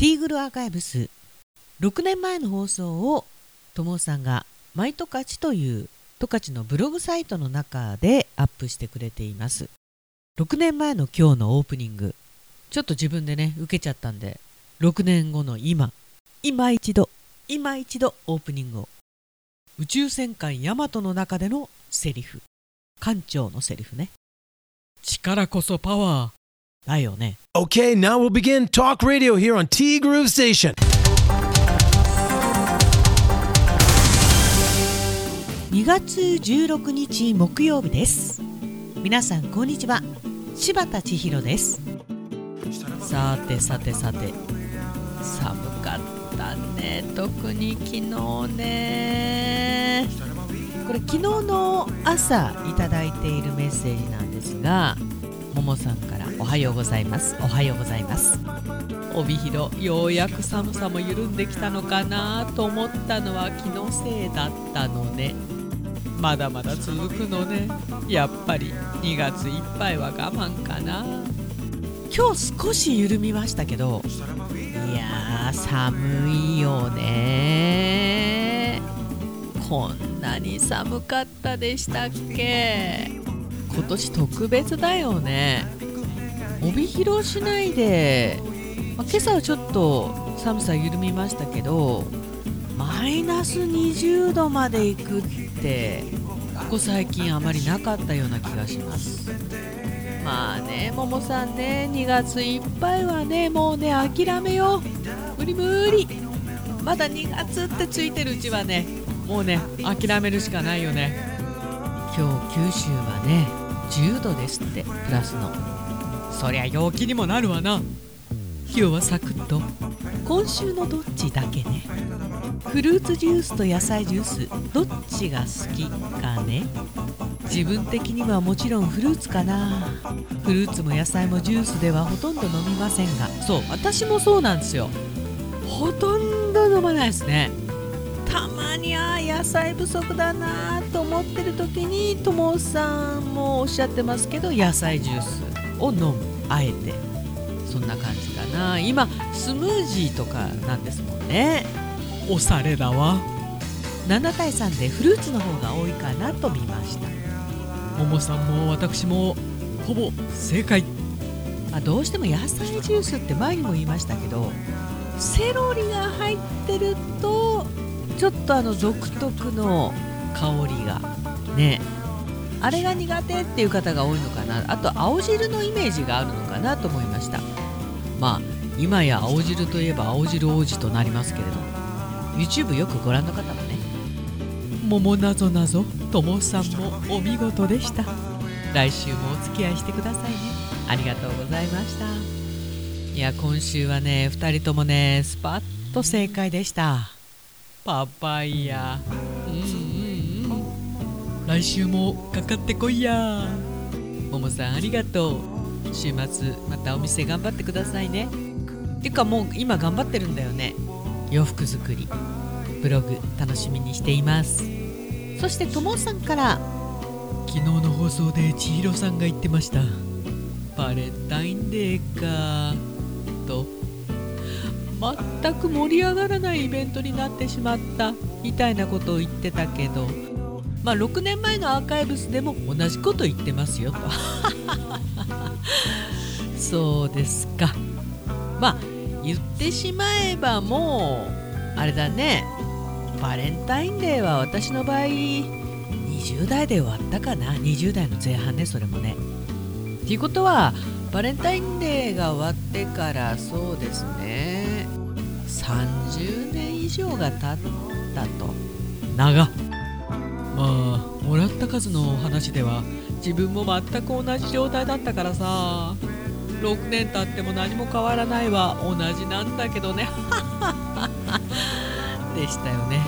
ティーグルアーカイブス。6年前の放送をともさんが「マイトカチ」という十勝のブログサイトの中でアップしてくれています。6年前の今日のオープニング。ちょっと自分でね受けちゃったんで。6年後の今。今一度。今一度オープニングを。宇宙戦艦ヤマトの中でのセリフ。艦長のセリフね。力こそパワー。だよね。Okay, now we'll begin talk radio here on T Groove Station. 2月16日木曜日です。皆さんこんにちは。柴田千尋です。さてさてさて。寒かったね。特に昨日ね。これ昨日の朝いただいているメッセージなんですがももさんからおはようございます。おはようございます。帯広ようやく寒さも緩んできたのかなと思ったのは気のせいだったのね。まだまだ続くのね。やっぱり2月いっぱいは我慢かな。今日少し緩みましたけどいやー寒いよね。こんなに寒かったでしたっけ。今年特別だよね帯広市内で、まあ今朝はちょっと寒さ緩みましたけどマイナス20度まで行くってここ最近あまりなかったような気がします。まあねももさんね2月いっぱいはねもうね諦めよう。無理無理。まだ2月ってついてるうちはねもうね諦めるしかないよね。今日九州はね10度ですってプラスの。そりゃ陽気にもなるわな。今日はサクッと今週のどっちだけね。フルーツジュースと野菜ジュースどっちが好きかね。自分的にはもちろんフルーツかな。フルーツも野菜もジュースではほとんど飲みませんが。そう私もそうなんですよ。ほとんど飲まないですね。たまにあ野菜不足だなと思ってる時にともさんもおっしゃってますけど野菜ジュースを飲む。あえて。そんな感じかな。今スムージーとかなんですもんね。おされだわ。7対3でフルーツの方が多いかなと見ました。ももさんも私もほぼ正解。あどうしても野菜ジュースって前にも言いましたけどセロリが入ってるとちょっとあの独特の香りがねあれが苦手っていう方が多いのかな。あと青汁のイメージがあるのかなと思いました。まあ今や青汁といえば青汁王子となりますけれど YouTube よくご覧の方はね。桃なぞなぞともさんもお見事でした。来週もお付き合いしてくださいね。ありがとうございました。いや今週はね2人ともねスパッと正解でした。パパイヤ。うんうんうん。来週もかかってこいや。ももさんありがとう。週末またお店頑張ってくださいね。てかもう今頑張ってるんだよね。洋服作り。ブログ楽しみにしています。そしてともさんから。昨日の放送で千尋さんが言ってました。バレンタインデーか。と。全く盛り上がらないイベントになってしまった。みたいなことを言ってたけど。まあ6年前のアーカイブスでも同じこと言ってますよと。そうですか。まあ言ってしまえばもうあれだね。バレンタインデーは私の場合20代で終わったかな。20代の前半ねそれもね。っていうことはバレンタインデーが終わってからそうですね。30年以上が経ったと。長まあもらった数の話では自分も全く同じ状態だったからさ。6年経っても何も変わらないは同じなんだけどね。でしたよね。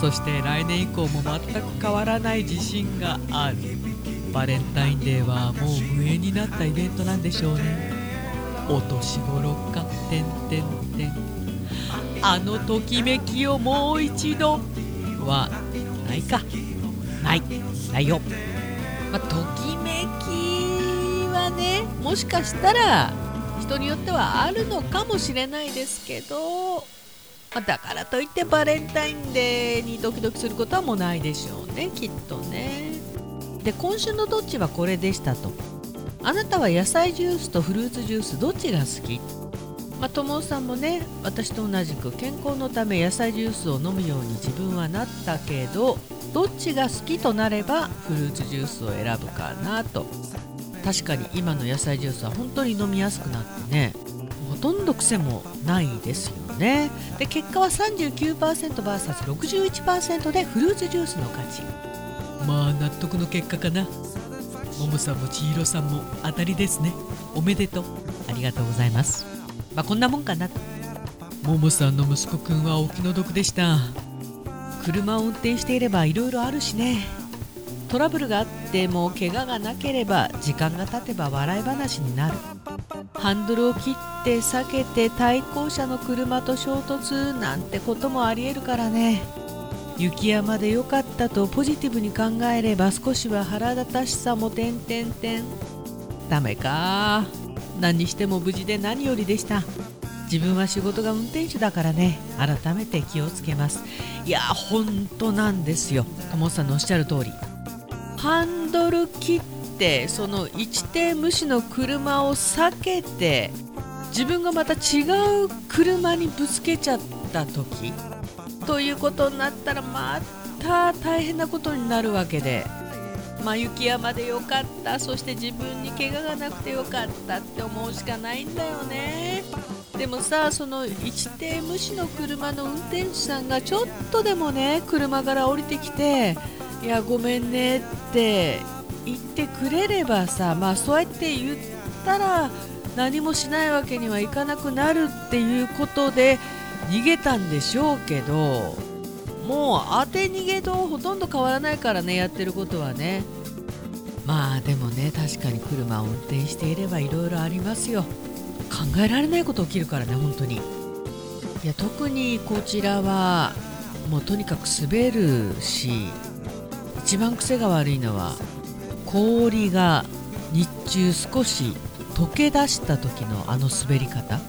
そして来年以降も全く変わらない自信がある。バレンタインデーはもう無縁になったイベントなんでしょうね。お年頃か。てんてんてん。あのときめきをもう一度。はないか。ない。ないよ。まあときめきはねもしかしたら人によってはあるのかもしれないですけど、まあ、だからといってバレンタインデーにドキドキすることはもうないでしょうねきっとね。で今週のどっちはこれでしたと。あなたは野菜ジュースとフルーツジュースどっちが好き？まあ、友さんもね私と同じく健康のため野菜ジュースを飲むように自分はなったけどどっちが好きとなればフルーツジュースを選ぶかなと。確かに今の野菜ジュースは本当に飲みやすくなってねほとんど癖もないですよね。で結果は 39%vs61% でフルーツジュースの勝ちまあ納得の結果かな。ももさんも千尋さんも当たりですね。おめでとう。ありがとうございますまあこんなもんかな。ももさんの息子くんはお気の毒でした。車を運転していればいろいろあるしね。トラブルがあっても怪我がなければ時間が経てば笑い話になる。ハンドルを切って避けて対向車の車と衝突なんてこともありえるからね。雪山で良かったとポジティブに考えれば少しは腹立たしさも点々点ダメか。何にしても無事で何よりでした。自分は仕事が運転手だからね。改めて気をつけます。いや本当なんですよ。友さんのおっしゃる通り。ハンドル切ってその一定無視の車を避けて自分がまた違う車にぶつけちゃった時ということになったらまた大変なことになるわけで。ま、雪山でよかった。そして自分に怪我がなくてよかったって思うしかないんだよね。でもさその一定無視の車の運転手さんがちょっとでもね車から降りてきていやごめんねって言ってくれればさまあそうやって言ったら何もしないわけにはいかなくなるっていうことで逃げたんでしょうけどもう当て逃げとほとんど変わらないからねやってることはね。まあでもね確かに車を運転していればいろいろありますよ。考えられないこと起きるからね本当に。いや特にこちらはもうとにかく滑るし一番癖が悪いのは氷が日中少し溶け出した時のあの滑り方。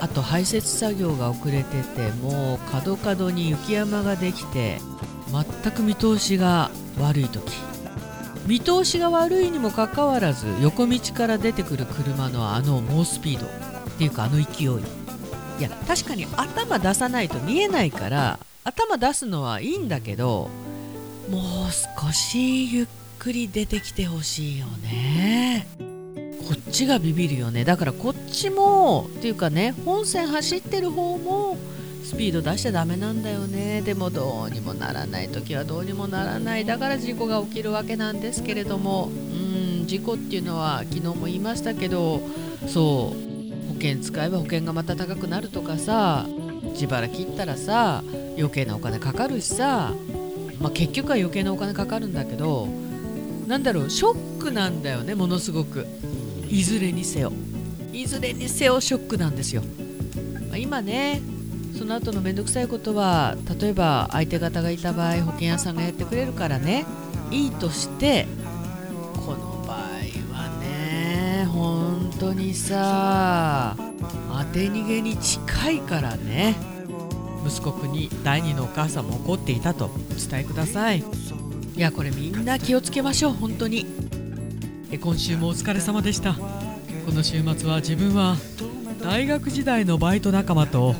あと排泄作業が遅れててもう角々に雪山ができて全く見通しが悪い時。見通しが悪いにもかかわらず横道から出てくる車のあの猛スピードっていうかあの勢い。いや確かに頭出さないと見えないから頭出すのはいいんだけどもう少しゆっくり出てきてほしいよね。こっちがビビるよね。だからこっちもっていうかね本線走ってる方もスピード出しちゃダメなんだよね。でもどうにもならない時はどうにもならない。だから事故が起きるわけなんですけれどもうん事故っていうのは昨日も言いましたけどそう保険使えば保険がまた高くなるとかさ自腹切ったらさ余計なお金かかるしさ、まあ、結局は余計なお金かかるんだけどなんだろうショックなんだよねものすごく。いずれにせよ。いずれにせよショックなんですよ、まあ、今ねその後の面倒くさいことは例えば相手方がいた場合保険屋さんがやってくれるからね。いいとしてこの場合はね本当にさ当て逃げに近いからね息子くんに第二のお母さんも怒っていたとお伝えください。いやこれみんな気をつけましょう本当に。今週もお疲れ様でした。この週末は自分は大学時代のバイト仲間と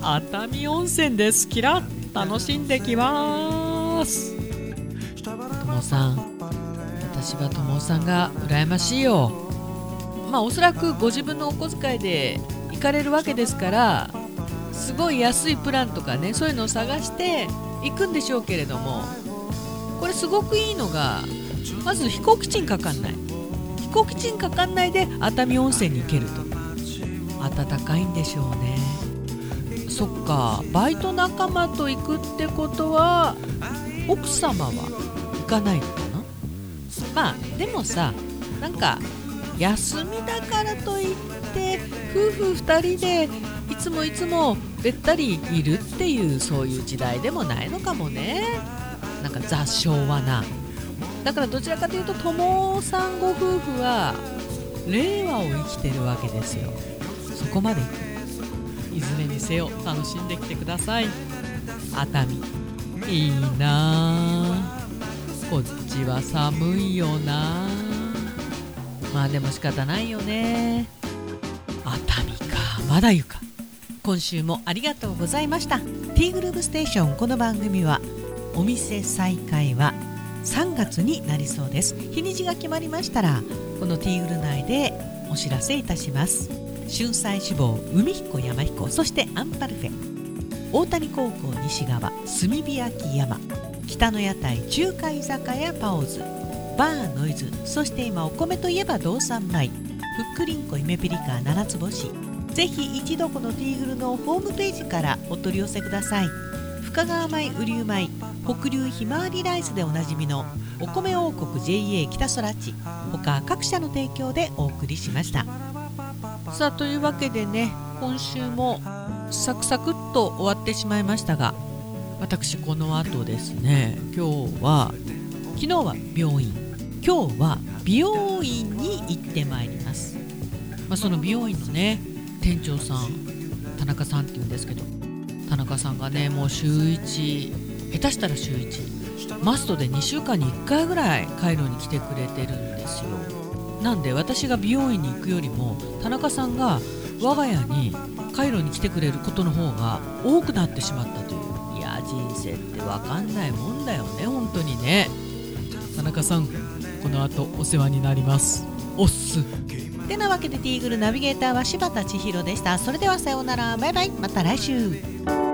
熱海温泉です。キラ楽しんできます。ともさん私はともさんが羨ましいよ。まあおそらくご自分のお小遣いで行かれるわけですからすごい安いプランとかねそういうのを探して行くんでしょうけれどもこれすごくいいのがまず飛行機賃かかんない飛行機賃かかんないで熱海温泉に行けると。暖かいんでしょうね。そっか。バイト仲間と行くってことは奥様は行かないのかな？まあでもさなんか休みだからといって夫婦2人でいつもいつもべったりいるっていうそういう時代でもないのかもね。なんか雑昭和な。だからどちらかというと友さんご夫婦は令和を生きてるわけですよ。そこまで行く。いずれにせよ楽しんできてください。熱海。いいな。こっちは寒いよな。まあでも仕方ないよね。熱海か。まだ言うか。今週もありがとうございました。T グループステーション。この番組はお店再開は3月になりそうです。日にちが決まりましたらこの T グル内でお知らせいたします。春菜志望海彦山彦そしてアンパルフェ。大谷高校西側炭火焼山。北の屋台中華居酒屋パオズ。バーノイズそして今お米といえば道産米。ふっくりんこ夢ピリカ七つ星。ぜひ一度このティーグルのホームページからお取り寄せください。深川米雨竜米北流ひまわりライスでおなじみのお米王国 JA 北空地他各社の提供でお送りしました。さあというわけでね今週もサクサクっと終わってしまいましたが私この後ですね今日は昨日は病院今日は美容院に行ってまいります、まあ、その美容院のね店長さん田中さんっていうんですけど田中さんがねもう週1下手したら週1マストで2週間に1回ぐらいカイロに来てくれてるんですよ。なんで私が美容院に行くよりも田中さんが我が家にカイロに来てくれることの方が多くなってしまったという。いや人生って分かんないもんだよね本当にね。田中さんこの後お世話になります。おっす。てなわけでティーグルナビゲーターは柴田千尋でした。それではさようなら。バイバイ。また来週。